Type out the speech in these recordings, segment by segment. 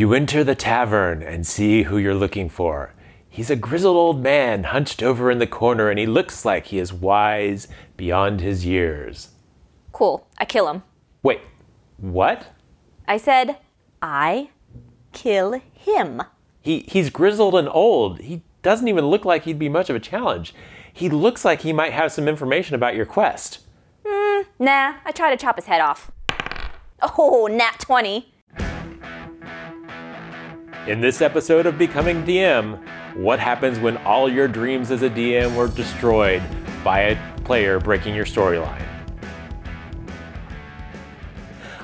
You enter the tavern and see who you're looking for. He's a grizzled old man hunched over in the corner, and he looks like he is wise beyond his years. Cool. I kill him. Wait, what? I said, I kill him. He, he's grizzled and old. He doesn't even look like he'd be much of a challenge. He looks like he might have some information about your quest. Hmm, nah, I try to chop his head off. Oh, nat 20. In this episode of Becoming DM, what happens when all your dreams as a DM were destroyed by a player breaking your storyline?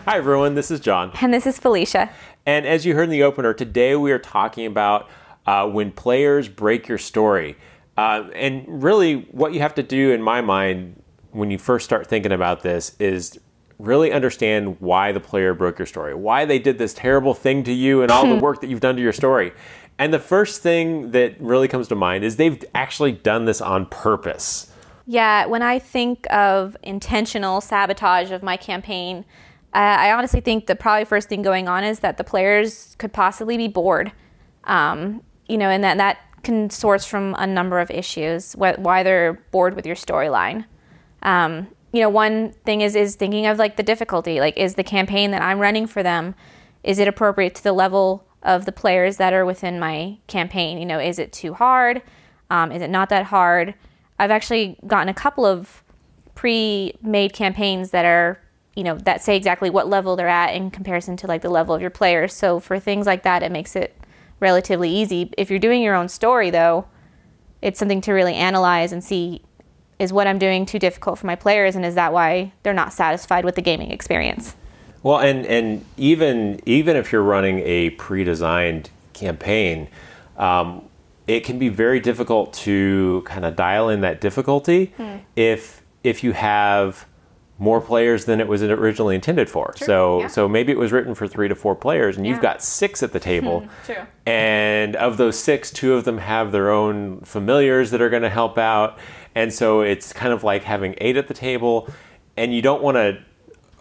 Hi, everyone, this is John. And this is Felicia. And as you heard in the opener, today we are talking about uh, when players break your story. Uh, and really, what you have to do, in my mind, when you first start thinking about this, is really understand why the player broke your story, why they did this terrible thing to you, and all the work that you've done to your story. And the first thing that really comes to mind is they've actually done this on purpose. Yeah, when I think of intentional sabotage of my campaign, uh, I honestly think the probably first thing going on is that the players could possibly be bored. Um, you know, and that that can source from a number of issues, wh- why they're bored with your storyline. Um, you know, one thing is is thinking of like the difficulty. Like, is the campaign that I'm running for them, is it appropriate to the level of the players that are within my campaign? You know, is it too hard? Um, is it not that hard? I've actually gotten a couple of pre-made campaigns that are, you know, that say exactly what level they're at in comparison to like the level of your players. So for things like that, it makes it relatively easy. If you're doing your own story, though, it's something to really analyze and see is what I'm doing too difficult for my players, and is that why they're not satisfied with the gaming experience? Well, and and even even if you're running a pre-designed campaign, um, it can be very difficult to kind of dial in that difficulty if if you have more players than it was originally intended for. so yeah. so maybe it was written for three to four players, and you've got six at the table. True. And of those six, two of them have their own familiars that are going to help out. And so it's kind of like having eight at the table, and you don't want to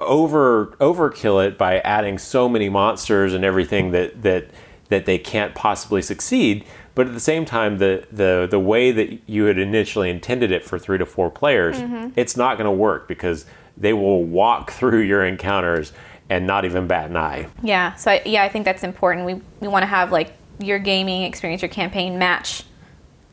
over overkill it by adding so many monsters and everything that that that they can't possibly succeed. But at the same time, the the the way that you had initially intended it for three to four players, mm-hmm. it's not going to work because they will walk through your encounters and not even bat an eye. Yeah. So I, yeah, I think that's important. We we want to have like your gaming experience, your campaign match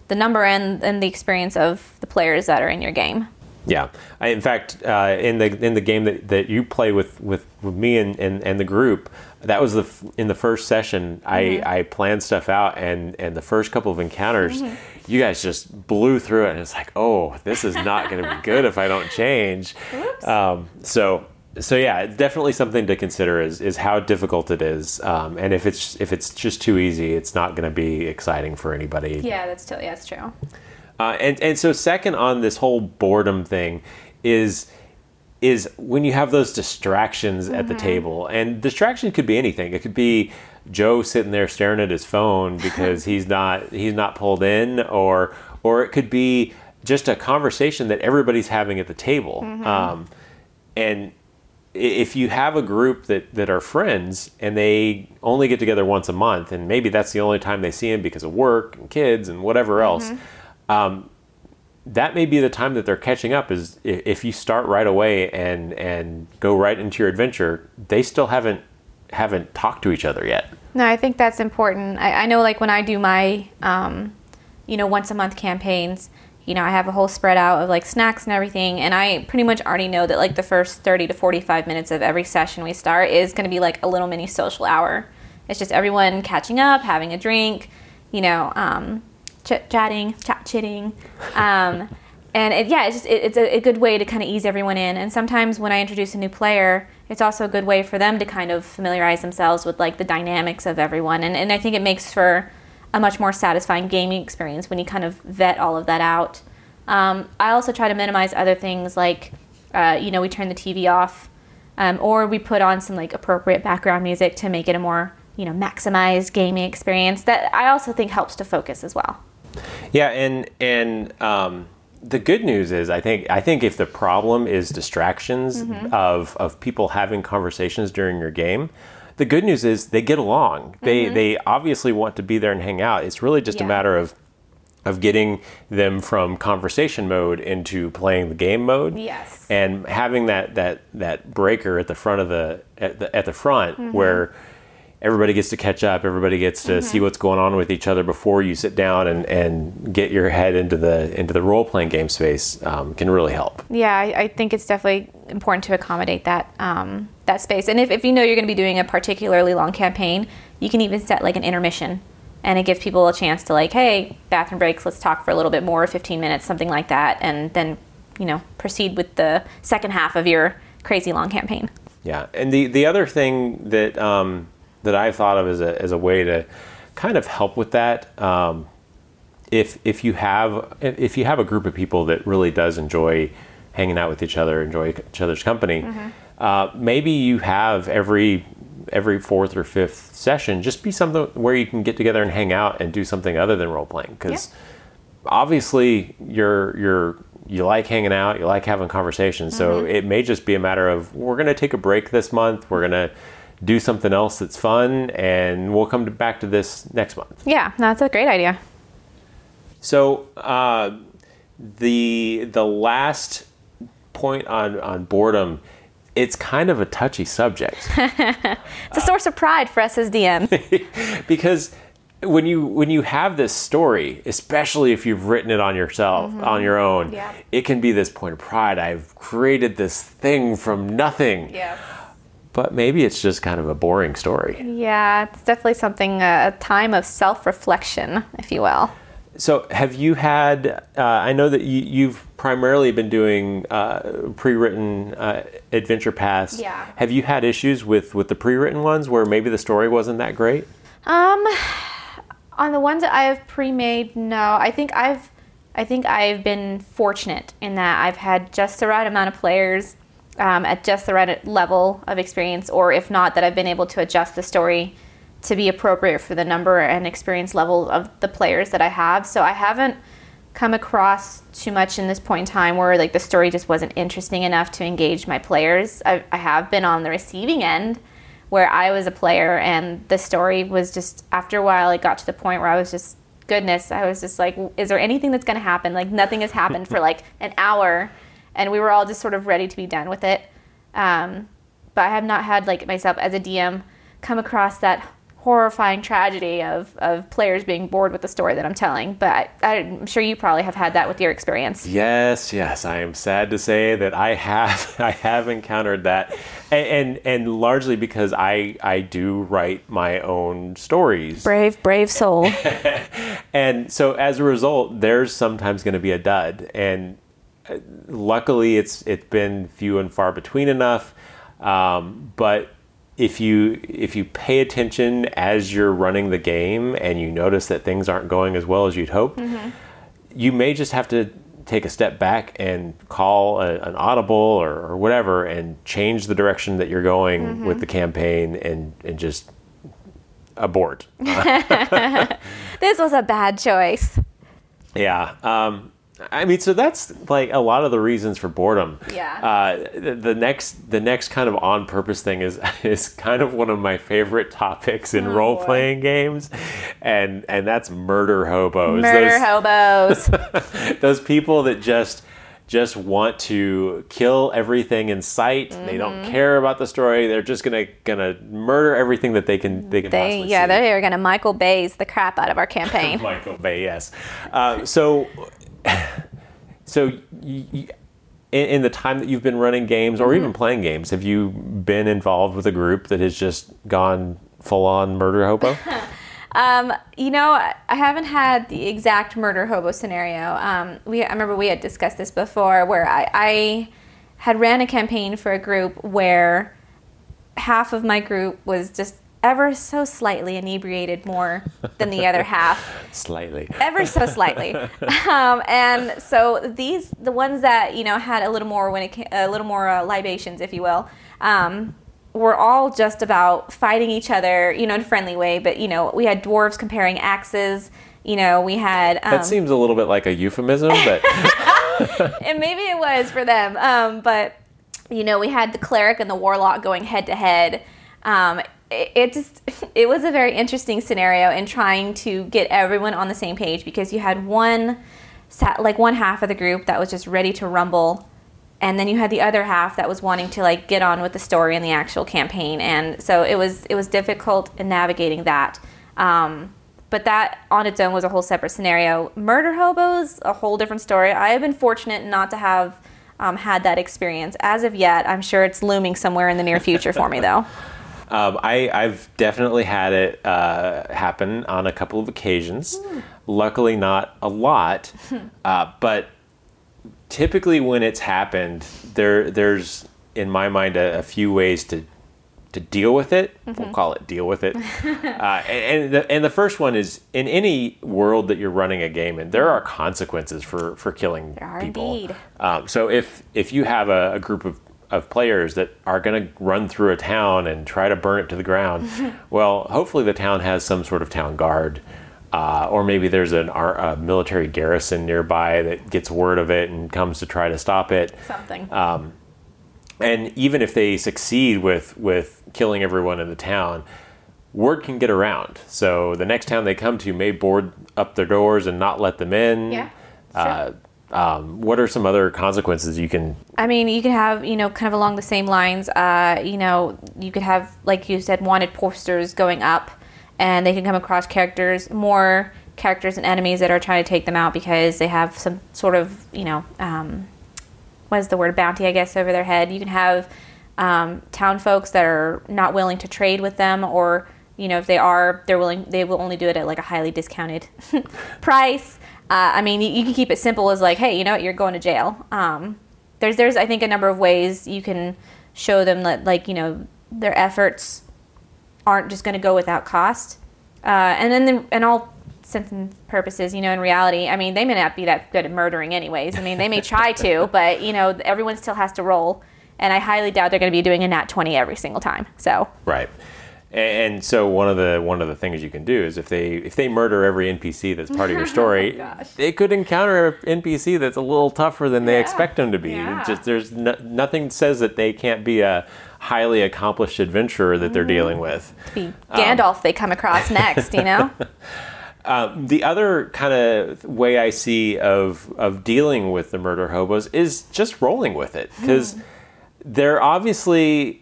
the number and and the experience of the players that are in your game. Yeah, I, in fact, uh, in the in the game that, that you play with, with, with me and, and, and the group, that was the f- in the first session. I, I planned stuff out, and, and the first couple of encounters, you guys just blew through it, and it's like, oh, this is not going to be good if I don't change. Um, so so yeah, it's definitely something to consider is is how difficult it is, um, and if it's if it's just too easy, it's not going to be exciting for anybody. Yeah, that's totally that's true. Uh, and and so second on this whole boredom thing is is when you have those distractions at the table and distraction could be anything it could be joe sitting there staring at his phone because he's not he's not pulled in or or it could be just a conversation that everybody's having at the table um, and if you have a group that, that are friends and they only get together once a month and maybe that's the only time they see him because of work and kids and whatever else um, that may be the time that they're catching up is if you start right away and and go right into your adventure they still haven't haven't talked to each other yet No, I think that's important. I, I know, like when I do my, um, you know, once a month campaigns, you know, I have a whole spread out of like snacks and everything, and I pretty much already know that like the first thirty to forty-five minutes of every session we start is going to be like a little mini social hour. It's just everyone catching up, having a drink, you know, um, chit chatting, chat chitting. Um, and it, yeah, it's just it, it's a, a good way to kind of ease everyone in. And sometimes when I introduce a new player, it's also a good way for them to kind of familiarize themselves with like the dynamics of everyone. And and I think it makes for a much more satisfying gaming experience when you kind of vet all of that out. Um, I also try to minimize other things like, uh, you know, we turn the TV off, um, or we put on some like appropriate background music to make it a more you know maximized gaming experience. That I also think helps to focus as well. Yeah, and and um, the good news is, I think I think if the problem is distractions of of people having conversations during your game, the good news is they get along. They they obviously want to be there and hang out. It's really just a matter of of getting them from conversation mode into playing the game mode. Yes. And having that that that breaker at the front of the at the at the front Mm-hmm. where everybody gets to catch up, everybody gets to Mm-hmm. see what's going on with each other before you sit down and, and get your head into the into the role playing game space um, can really help. Yeah, I, I think it's definitely important to accommodate that um, that space. And if, if you know you're going to be doing a particularly long campaign, you can even set like an intermission, and it gives people a chance to like, hey, bathroom breaks, let's talk for a little bit more, 15 minutes, something like that, and then you know proceed with the second half of your crazy long campaign. Yeah, and the the other thing that um, that I thought of as a as a way to kind of help with that, um, if if you have if you have a group of people that really does enjoy hanging out with each other, enjoy each other's company, uh, maybe you have every every fourth or fifth session just be something where you can get together and hang out and do something other than role playing because obviously you're you're you like hanging out, you like having conversations. So it may just be a matter of we're going to take a break this month. We're going to do something else that's fun, and we'll come to, back to this next month. Yeah, that's a great idea. So uh, the the last point on on boredom, it's kind of a touchy subject. It's a source of pride for us as DMs. because when you when you have this story, especially if you've written it on yourself mm-hmm. on your own, Yeah. it can be this point of pride. I've created this thing from nothing. yeah. But maybe it's just kind of a boring story. Yeah, it's definitely something a time of self-reflection, if you will. So, have you had? Uh, I know that you, you've primarily been doing uh, pre-written uh, adventure paths. Yeah. Have you had issues with with the pre-written ones where maybe the story wasn't that great? Um, on the ones that I have pre-made, no. I think I've, I think I've been fortunate in that I've had just the right amount of players, um, at just the right level of experience, or if not, that I've been able to adjust the story to be appropriate for the number and experience level of the players that I have. So I haven't come across too much in this point in time where like the story just wasn't interesting enough to engage my players. I, I have been on the receiving end where I was a player and the story was just after a while it got to the point where I was just goodness I was just like is there anything that's going to happen like nothing has happened for like an hour and we were all just sort of ready to be done with it um, but I have not had like myself as a DM come across that horrifying tragedy of, of players being bored with the story that I'm telling but I, I'm sure you probably have had that with your experience. Yes, yes. I am sad to say that I have I have encountered that, and and, and largely because I I do write my own stories, brave brave soul. And so as a result, there's sometimes going to be a dud, and uh, luckily it's it's been few and far between enough. Um, but if you if you pay attention as you're running the game and you notice that things aren't going as well as you'd hoped, you may just have to take a step back and call a, an audible or, or whatever and change the direction that you're going with the campaign and, and just abort. this was a bad choice Yeah. Um, I mean, so that's like a lot of the reasons for boredom. Yeah. Uh, the, the next, the next kind of on purpose thing is is kind of one of my favorite topics in Oh, role playing games, and and that's murder hobos. murder those, hobos those people that just just want to kill everything in sight. They Mm-hmm. don't care about the story. They're just gonna gonna murder everything that they can they can They yeah, see. they are gonna Michael Bay's the crap out of our campaign. Michael Bay, yes. Uh, so, so y y in, in the time that you've been running games or Mm-hmm. even playing games, have you been involved with a group that has just gone full on murder hobo? um, you know, I I haven't had the exact murder hobo scenario. Um, we I remember we had discussed this before, where I, I had ran a campaign for a group where half of my group was just ever so slightly inebriated more than the other half. Slightly. ever so slightly. Um, and so these, the ones that you know had a little more when it came, a little more uh, libations, if you will, um, were all just about fighting each other, you know, in a friendly way. But you know, we had dwarves comparing axes. You know, we had um, That seems a little bit like a euphemism, but and maybe it was for them. Um, but you know, we had the cleric and the warlock going head to head. It, just it was a very interesting scenario in trying to get everyone on the same page because you had one like one half of the group that was just ready to rumble and then you had the other half that was wanting to like get on with the story and the actual campaign and so it was it was difficult in navigating that. Um, but that on its own was a whole separate scenario. Murder hobos a whole different story. I have been fortunate not to have um, had that experience. As of yet i'm sure it's looming somewhere in the near future for me though Um, I, I've definitely had it uh, happen on a couple of occasions. Luckily, not a lot. uh, but typically, when it's happened, there there's in my mind a, a few ways to to deal with it. We'll call it deal with it. uh, and and the, and the first one is in any world that you're running a game in, there are consequences for for killing There are people. indeed. Um, so if if you have a, a group of, of players that are going to run through a town and try to burn it to the ground, well, hopefully the town has some sort of town guard. Uh, or maybe there's an a military garrison nearby that gets word of it and comes to try to stop it. something And even if they succeed with with killing everyone in the town, word can get around. So the next town they come to may board up their doors and not let them in. Yeah, Uh, um, what are some other consequences you can I mean, you could have, you know, kind of along the same lines, uh, you know, you could have, like you said, wanted posters going up, and they can come across characters, more characters and enemies that are trying to take them out because they have some sort of, you know, um, what is the word, bounty, I guess, over their head. You can have um, town folks that are not willing to trade with them, or, you know, if they are, they're willing, they will only do it at like a highly discounted price. Uh, I mean, you, you can keep it simple as like, hey, you know what, you're going to jail. Um, there's, there's, I think, a number of ways you can show them that, like, you know, their efforts aren't just going to go without cost. Uh, and then, the, in all sense and purposes, you know, in reality, I mean, they may not be that good at murdering, anyways. I mean, they may try to, but you know, everyone still has to roll. And I highly doubt they're going to be doing a nat twenty every single time. So Right. And and so one of the one of the things you can do is if they if they murder every NPC that's part of your oh story, gosh. they could encounter an NPC that's a little tougher than they Yeah. expect them to be. Yeah. Just there's no, nothing says that they can't be a highly accomplished adventurer that they're dealing mm. with. be um, Gandalf they come across next, you know. Um, the other kind of way I see of of dealing with the murder hobos is just rolling with it mm. because they're obviously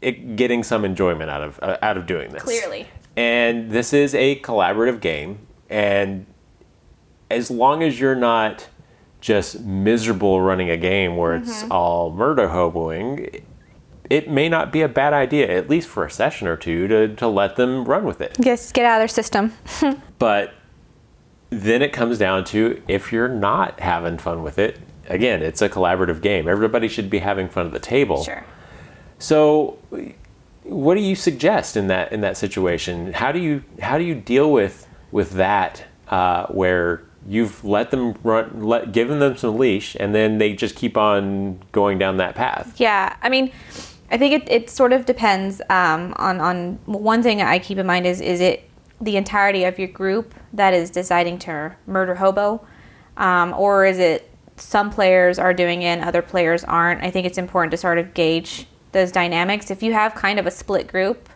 it, getting some enjoyment out of uh, out of doing this. Clearly. and this is a collaborative game, and as long as you're not just miserable running a game where it's all murder hoboing. It may not be a bad idea, at least for a session or two, to, to let them run with it. Just get out of their system. But then it comes down to if you're not having fun with it, again, it's a collaborative game. Everybody should be having fun at the table. Sure. So what do you suggest in that in that situation? How do you how do you deal with with that uh, where you've let them run let given them some leash and then they just keep on going down that path? Yeah, I mean, I think it, it sort of depends um, on on one thing I keep in mind is is it the entirety of your group that is deciding to murder hobo, um, or is it some players are doing it and other players aren't? I think it's important to sort of gauge those dynamics. If you have kind of a split group,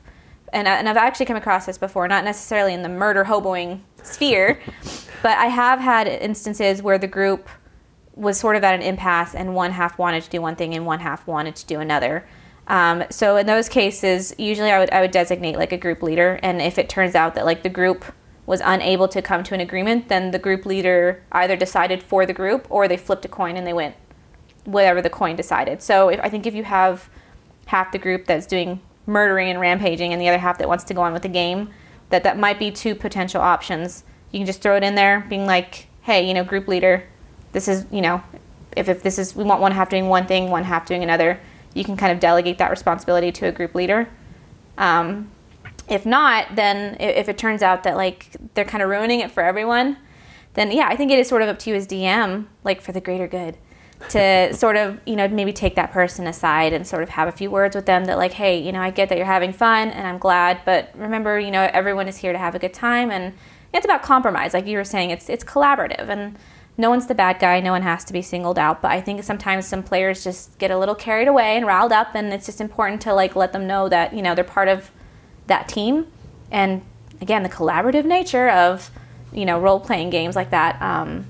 and, and I've actually come across this before, not necessarily in the murder hoboing sphere, but I have had instances where the group was sort of at an impasse and one half wanted to do one thing and one half wanted to do another. Um, so in those cases, usually I would I would designate like a group leader, and if it turns out that like the group was unable to come to an agreement, then the group leader either decided for the group or they flipped a coin and they went whatever the coin decided. So if, I think if you have half the group that's doing murdering and rampaging and the other half that wants to go on with the game, that that might be two potential options. You can just throw it in there, being like, hey, you know, group leader, this is, you know, if, if this is, we want one half doing one thing, one half doing another, you can kind of delegate that responsibility to a group leader. Um, if not, then if it turns out that like they're kind of ruining it for everyone, then yeah, I think it is sort of up to you as DM, like for the greater good, to sort of you know maybe take that person aside and sort of have a few words with them that like, hey, you know, I get that you're having fun and I'm glad, but remember, you know, everyone is here to have a good time and it's about compromise, like you were saying, it's it's collaborative and no one's the bad guy, no one has to be singled out, but I think sometimes some players just get a little carried away and riled up and it's just important to like let them know that, you know, they're part of that team. And again, the collaborative nature of you know role playing games like that. Um,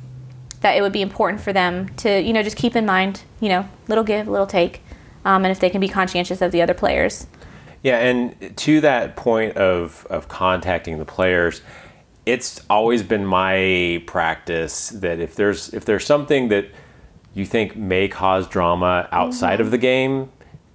that it would be important for them to you know just keep in mind you know little give, little take, um, and if they can be conscientious of the other players. Yeah, and to that point of of contacting the players, it's always been my practice that if there's if there's something that you think may cause drama outside mm-hmm. of the game,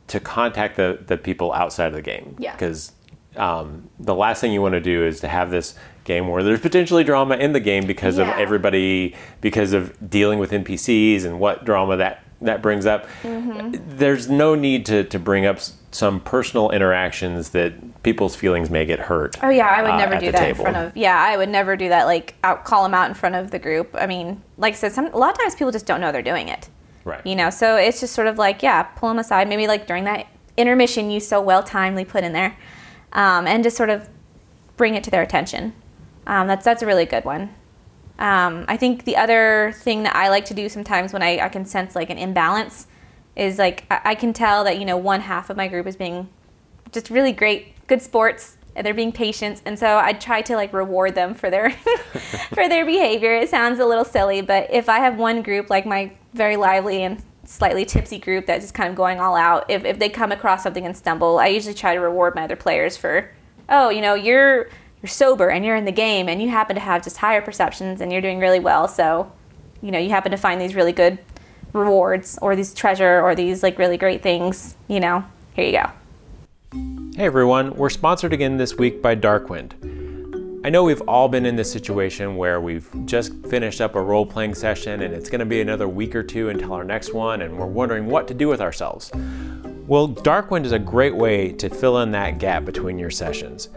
to contact the the people outside of the game. Yeah. Because um, the last thing you want to do is to have this game where there's potentially drama in the game because yeah. of everybody because of dealing with NPCs and what drama that that brings up. Mm-hmm. There's no need to, to bring up some personal interactions that people's feelings may get hurt. Oh yeah, I would uh, never do that table. in front of. Yeah, I would never do that. Like out, call them out in front of the group. I mean, like I said, some, a lot of times people just don't know they're doing it. Right. You know, so it's just sort of like yeah, pull them aside. Maybe like during that intermission you so well timely put in there, um, and just sort of bring it to their attention. Um, that's that's a really good one. Um, I think the other thing that I like to do sometimes when I, I can sense like an imbalance is like I, I, can tell that you know one half of my group is being just really great, good sports, and they're being patient, and so I try to like reward them for their for their behavior. It sounds a little silly, but if I have one group like my very lively and slightly tipsy group that's just kind of going all out, if if they come across something and stumble, I usually try to reward my other players for, oh, you know, you're you're sober and you're in the game and you happen to have just higher perceptions and you're doing really well. So, you know, you happen to find these really good rewards or these treasure or these like really great things, you know, here you go. Hey everyone, we're sponsored again this week by Darkwind. I know we've all been in this situation where we've just finished up a role playing session and it's going to be another week or two until our next one, and we're wondering what to do with ourselves. Well, Darkwind is a great way to fill in that gap between your sessions.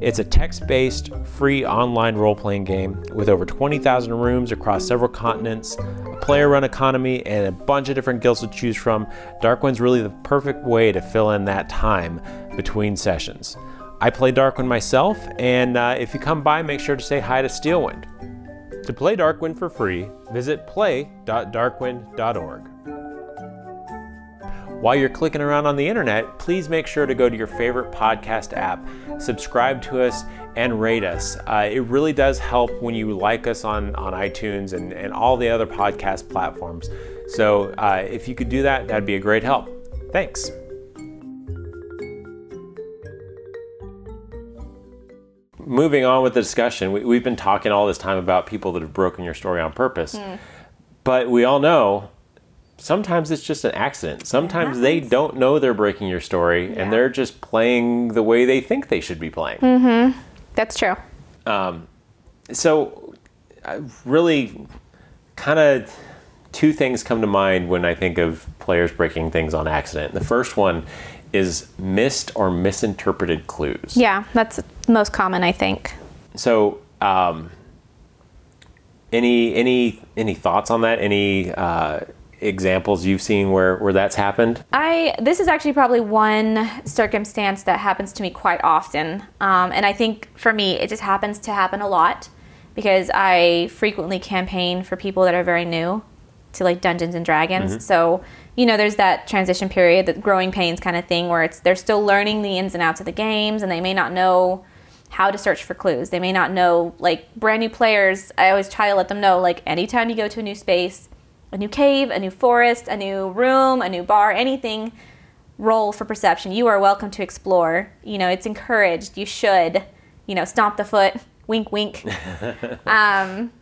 It's a text based, free online role playing game with over 20,000 rooms across several continents, a player run economy, and a bunch of different guilds to choose from. Darkwind's really the perfect way to fill in that time between sessions. I play Darkwind myself, and uh, if you come by, make sure to say hi to Steelwind. To play Darkwind for free, visit play.darkwind.org. While you're clicking around on the internet, please make sure to go to your favorite podcast app, subscribe to us, and rate us. Uh, it really does help when you like us on, on iTunes and, and all the other podcast platforms. So uh, if you could do that, that'd be a great help. Thanks. Moving on with the discussion, we, have been talking all this time about people that have broken your story on purpose. Mm. But we all know sometimes it's just an accident. Sometimes they don't know they're breaking your story yeah. and they're just playing the way they think they should be playing. Mm-hmm. That's true. Um, so, I really kind of two things come to mind when I think of players breaking things on accident. The first one is missed or misinterpreted clues. Yeah, that's most common, I think. So, um, any any any thoughts on that? Any uh, examples you've seen where, where that's happened? I this is actually probably one circumstance that happens to me quite often, um, and I think for me it just happens to happen a lot because I frequently campaign for people that are very new to like Dungeons and Dragons. Mm-hmm. So you know, there's that transition period, the growing pains kind of thing, where it's they're still learning the ins and outs of the games, and they may not know how to search for clues. They may not know like brand new players. I always try to let them know like anytime you go to a new space a new cave, a new forest, a new room, a new bar, anything roll for perception. You are welcome to explore. You know, it's encouraged. You should, you know, stomp the foot, wink, wink. um,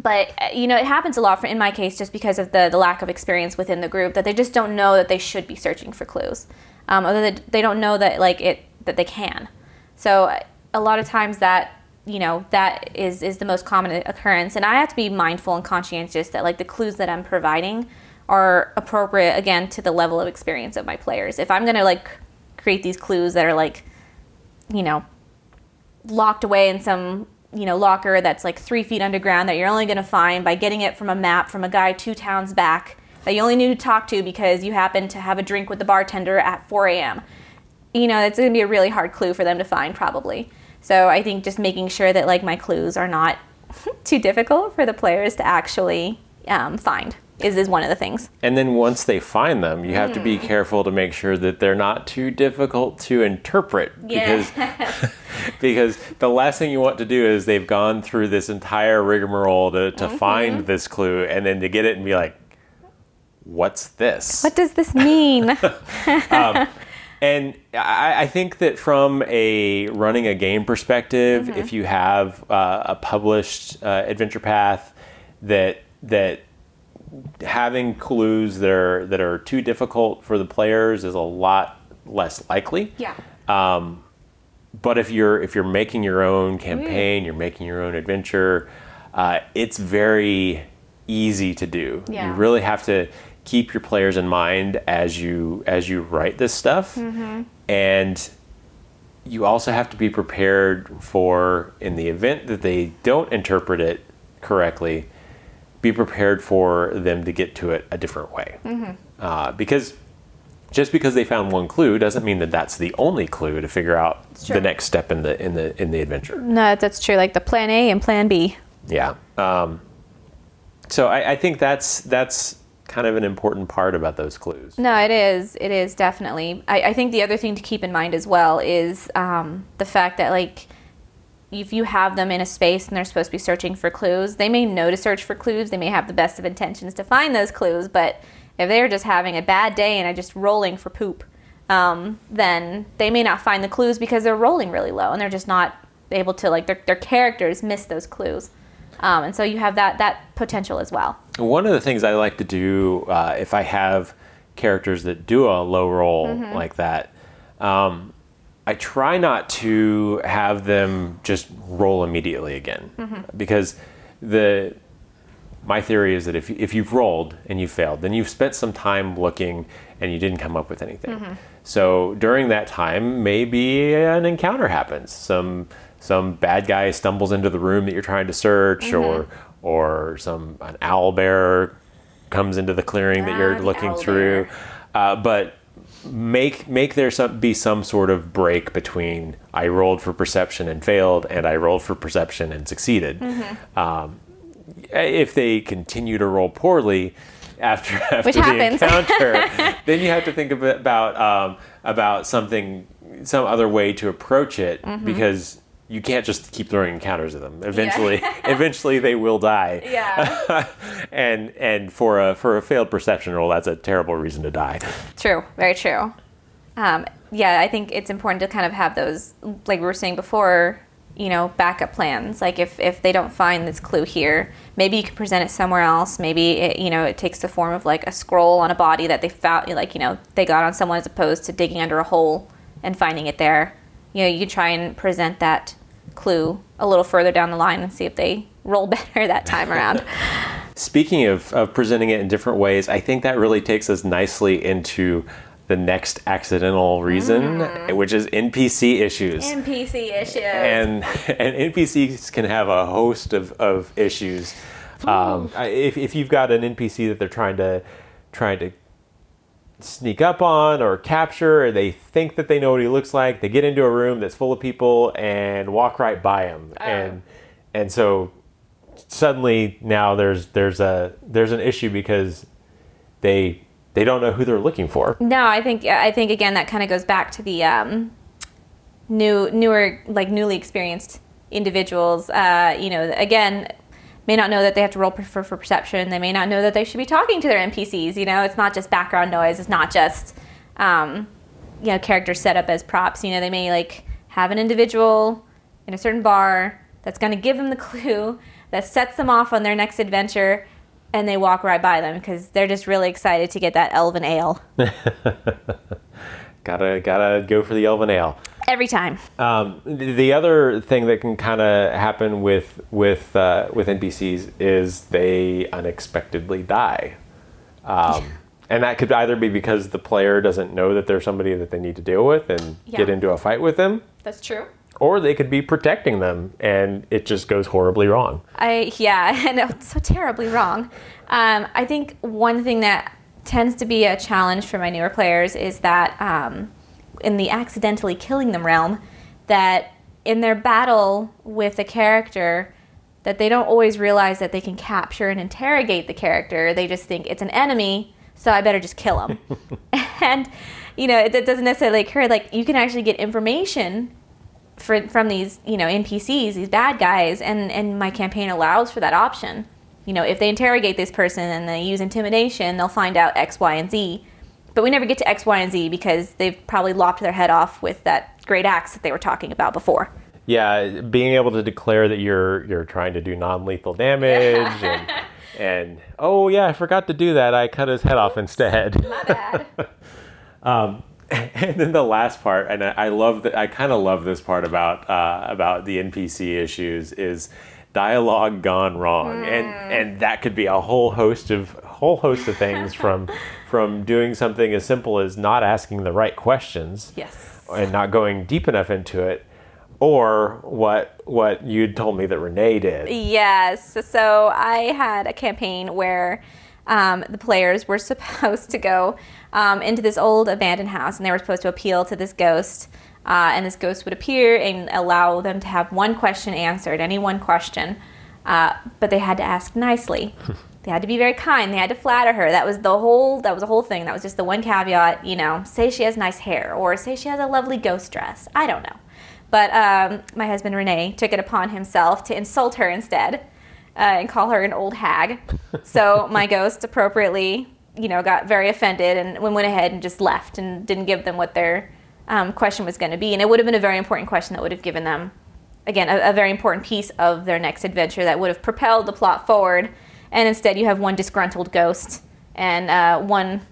but you know, it happens a lot for, in my case just because of the the lack of experience within the group that they just don't know that they should be searching for clues, um, or that they don't know that like it that they can. So a lot of times that you know that is is the most common occurrence. And i have to be mindful and conscientious that like the clues that i'm providing are appropriate again to the level of experience of my players. If i'm going to like create these clues that are like you know locked away in some you know locker that's like three feet underground that you're only going to find by getting it from a map from a guy two towns back that you only need to talk to because you happen to have a drink with the bartender at 4 a.m you know it's going to be a really hard clue for them to find probably so I think just making sure that like my clues are not too difficult for the players to actually um, find is is one of the things. And then once they find them, you have to Mm. be careful to make sure that they're not too difficult to interpret because because the last thing you want to do is they've gone through this entire rigmarole to, to Mm-hmm. find this clue and then to get it and be like, what's this? What does this mean? And I, I think that from a running a game perspective, Mm-hmm. if you have uh, a published uh, adventure path, that that having clues that are that are too difficult for the players is a lot less likely. yeah. Um, But if you're if you're making your own campaign, you're making your own adventure, uh, it's very easy to do. Yeah. You really have to keep your players in mind as you as you write this stuff, and you also have to be prepared for in the event that they don't interpret it correctly. Be prepared for them to get to it a different way, uh, because just because they found one clue doesn't mean that that's the only clue to figure out the next step in the in the in the adventure. No, that's true. Like the plan A and plan B. Yeah. Um, so I, I think that's that's kind of an important part about those clues. No, it is. It is definitely. I, I think the other thing to keep in mind as well is um, the fact that like if you have them in a space and they're supposed to be searching for clues, they may know to search for clues. They may have the best of intentions to find those clues, but if they're just having a bad day and are just rolling for poop, um, then they may not find the clues because they're rolling really low and they're just not able to like their, their characters miss those clues. Um, and so you have that that potential as well. One of the things I like to do uh, if I have characters that do a low roll Mm-hmm. like that, um, I try not to have them just roll immediately again Mm-hmm. because the my theory is that if if you've rolled and you failed, then you've spent some time looking and you didn't come up with anything. Mm-hmm. So during that time, maybe an encounter happens. Some some bad guy stumbles into the room that you're trying to search, Mm-hmm. or or some an owl bear comes into the clearing that Ah, you're looking owl through. Uh, but make make there some be some sort of break between I rolled for perception and failed, and I rolled for perception and succeeded. Mm-hmm. Um, if they continue to roll poorly after after Which the happens. encounter, then you have to think about um, about something some other way to approach it Mm-hmm. because you can't just keep throwing encounters at them. Eventually, eventually they will die. Yeah. and and for a for a failed perception roll, that's a terrible reason to die. True, very true. Um, yeah, I think it's important to kind of have those, like we were saying before, you know, backup plans. Like if, if they don't find this clue here, maybe you can present it somewhere else. Maybe it, you know, it takes the form of like a scroll on a body that they found, like you know, they got on someone as opposed to digging under a hole and finding it there. You know, you try and present that clue a little further down the line and see if they roll better that time around. Speaking of, of presenting it in different ways, I think that really takes us nicely into the next accidental reason, which is NPC issues. NPC issues. and and NPCs can have a host of, of issues. Um, if, if you've got an NPC that they're trying to trying to sneak up on or capture, or they think that they know what he looks like, they get into a room that's full of people and walk right by him, and and so suddenly now there's there's a there's an issue because they they don't know who they're looking for. No, I think I think again that kind of goes back to the um, new newer like newly experienced individuals. Uh, you know, again, may not know that they have to roll for, for perception. They may not know that they should be talking to their NPCs. You know, it's not just background noise. It's not just um, you know characters set up as props. You know, they may like have an individual in a certain bar that's going to give them the clue that sets them off on their next adventure. And they walk right by them because they're just really excited to get that elven ale Gotta gotta go for the elven ale. Every time. Um, the the other thing that can kind of happen with with uh, with NPCs is they unexpectedly die, um, and that could either be because the player doesn't know that there's somebody that they need to deal with and get into a fight with them, That's true. or they could be protecting them and it just goes horribly wrong. I yeah, and it's so terribly wrong. Um, I think one thing that tends to be a challenge for my newer players is that um, in the accidentally killing them realm, that in their battle with a character, that they don't always realize that they can capture and interrogate the character. They just think it's an enemy, so I better just kill him. and you know, it, it, doesn't necessarily occur. Like you can actually get information for, from these, you know, NPCs, these bad guys, and and my campaign allows for that option. You know, if they interrogate this person and they use intimidation, they'll find out X, Y, and Z. But we never get to X, Y, and Z because they've probably lopped their head off with that great axe that they were talking about before. Yeah, being able to declare that you're you're trying to do non-lethal damage and and oh yeah, I forgot to do that. I cut his head off instead. My bad. um, and then the last part, and I, I love that. I kind of love this part about uh, about the NPC issues is dialogue gone wrong, mm. and and that could be a whole host of whole host of things from from doing something as simple as not asking the right questions, yes, and not going deep enough into it, or what what you told me that Renee did. Yes. So I had a campaign where um, the players were supposed to go um, into this old abandoned house, and they were supposed to appeal to this ghost. Uh, and this ghost would appear and allow them to have one question answered, any one question, uh, but they had to ask nicely. they had to be very kind. They had to flatter her. That was the whole. That was the whole thing. That was just the one caveat. You know, say she has nice hair, or say she has a lovely ghost dress. I don't know. But um, my husband Renee took it upon himself to insult her instead uh, and call her an old hag. so my ghost appropriately, you know, got very offended and went ahead and just left and didn't give them what their um, question was going to be. And it would have been a very important question that would have given them, again, a, a very important piece of their next adventure that would have propelled the plot forward. And instead, you have one disgruntled ghost and uh, one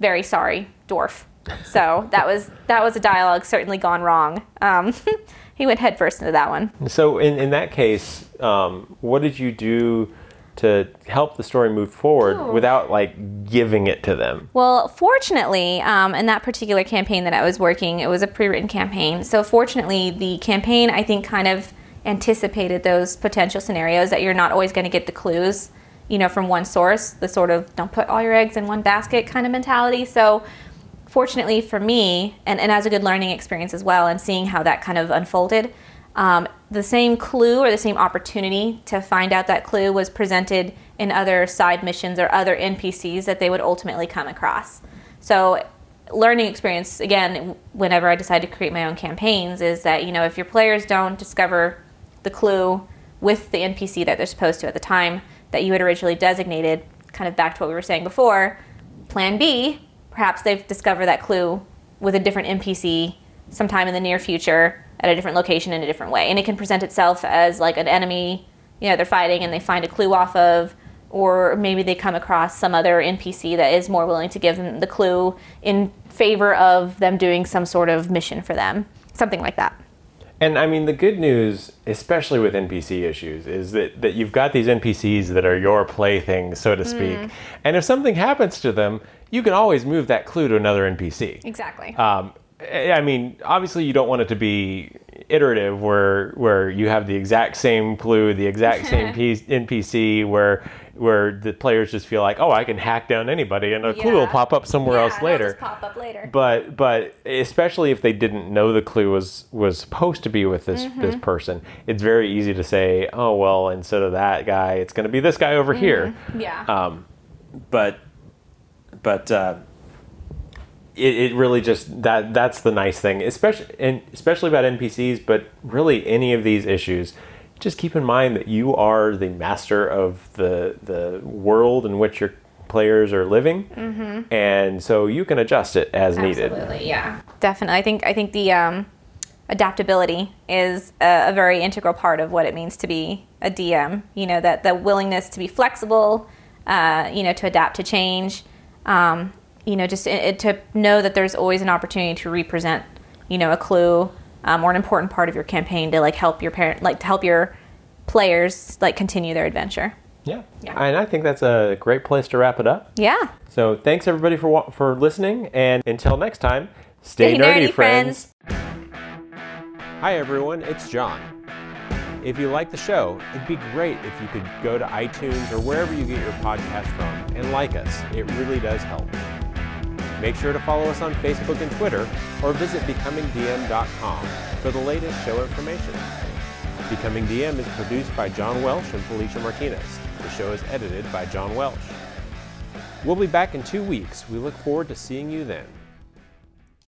very sorry dwarf so that was that was a dialogue certainly gone wrong. Um, he went headfirst into that one. So in in that case, um, what did you do? To help the story move forward oh. without like giving it to them? Well, fortunately, um, in that particular campaign that I was working, it was a pre-written campaign. So fortunately, the campaign I think kind of anticipated those potential scenarios that you're not always going to get the clues, you know, from one source. The sort of don't put all your eggs in one basket kind of mentality. So fortunately for me, and, and as a good learning experience as well, and seeing how that kind of unfolded, um, the same clue or the same opportunity to find out that clue was presented in other side missions or other NPCs that they would ultimately come across. So, learning experience, again, whenever I decide to create my own campaigns, is that, you know, if your players don't discover the clue with the NPC that they're supposed to at the time that you had originally designated, kind of back to what we were saying before, plan B perhaps they've discovered that clue with a different NPC sometime in the near future at a different location in a different way. And it can present itself as like an enemy, you know, they're fighting and they find a clue off of, or maybe they come across some other NPC that is more willing to give them the clue in favor of them doing some sort of mission for them. Something like that. And I mean, the good news, especially with NPC issues, is that, that you've got these NPCs that are your playthings, so to speak. Mm. And if something happens to them, you can always move that clue to another NPC. Exactly. Um, I mean, obviously, you don't want it to be iterative, where where you have the exact same clue, the exact same piece, NPC, where where the players just feel like, oh, I can hack down anybody, and a yeah. clue will pop up somewhere yeah, else later. pop up later. But but especially if they didn't know the clue was was supposed to be with this mm-hmm. this person, it's very easy to say, oh well, instead of that guy, it's going to be this guy over mm-hmm. here. Yeah. Um, but but uh, it, it really just that that's the nice thing, especially and especially about NPCs, but really any of these issues. Just keep in mind that you are the master of the the world in which your players are living, mm-hmm. and so you can adjust it as Absolutely, needed. Absolutely, yeah, definitely. I think I think the um, adaptability is a, a, very integral part of what it means to be a DM. You know that the willingness to be flexible, uh, you know, to adapt to change, um, you know, just it, to know that there's always an opportunity to represent, you know, a clue um, or an important part of your campaign to like help your parent, like to help your players like continue their adventure. Yeah. yeah. And I think that's a great place to wrap it up. Yeah. So thanks everybody for for listening, and until next time, stay, stay nerdy, nerdy, friends. friends. Hi everyone, it's John. If you like the show, it'd be great if you could go to iTunes or wherever you get your podcast from and like us. It really does help. Make sure to follow us on Facebook and Twitter or visit becomingdm.com for the latest show information. Becoming DM is produced by John Welsh and Felicia Martinez. The show is edited by John Welsh. We'll be back in two weeks. We look forward to seeing you then.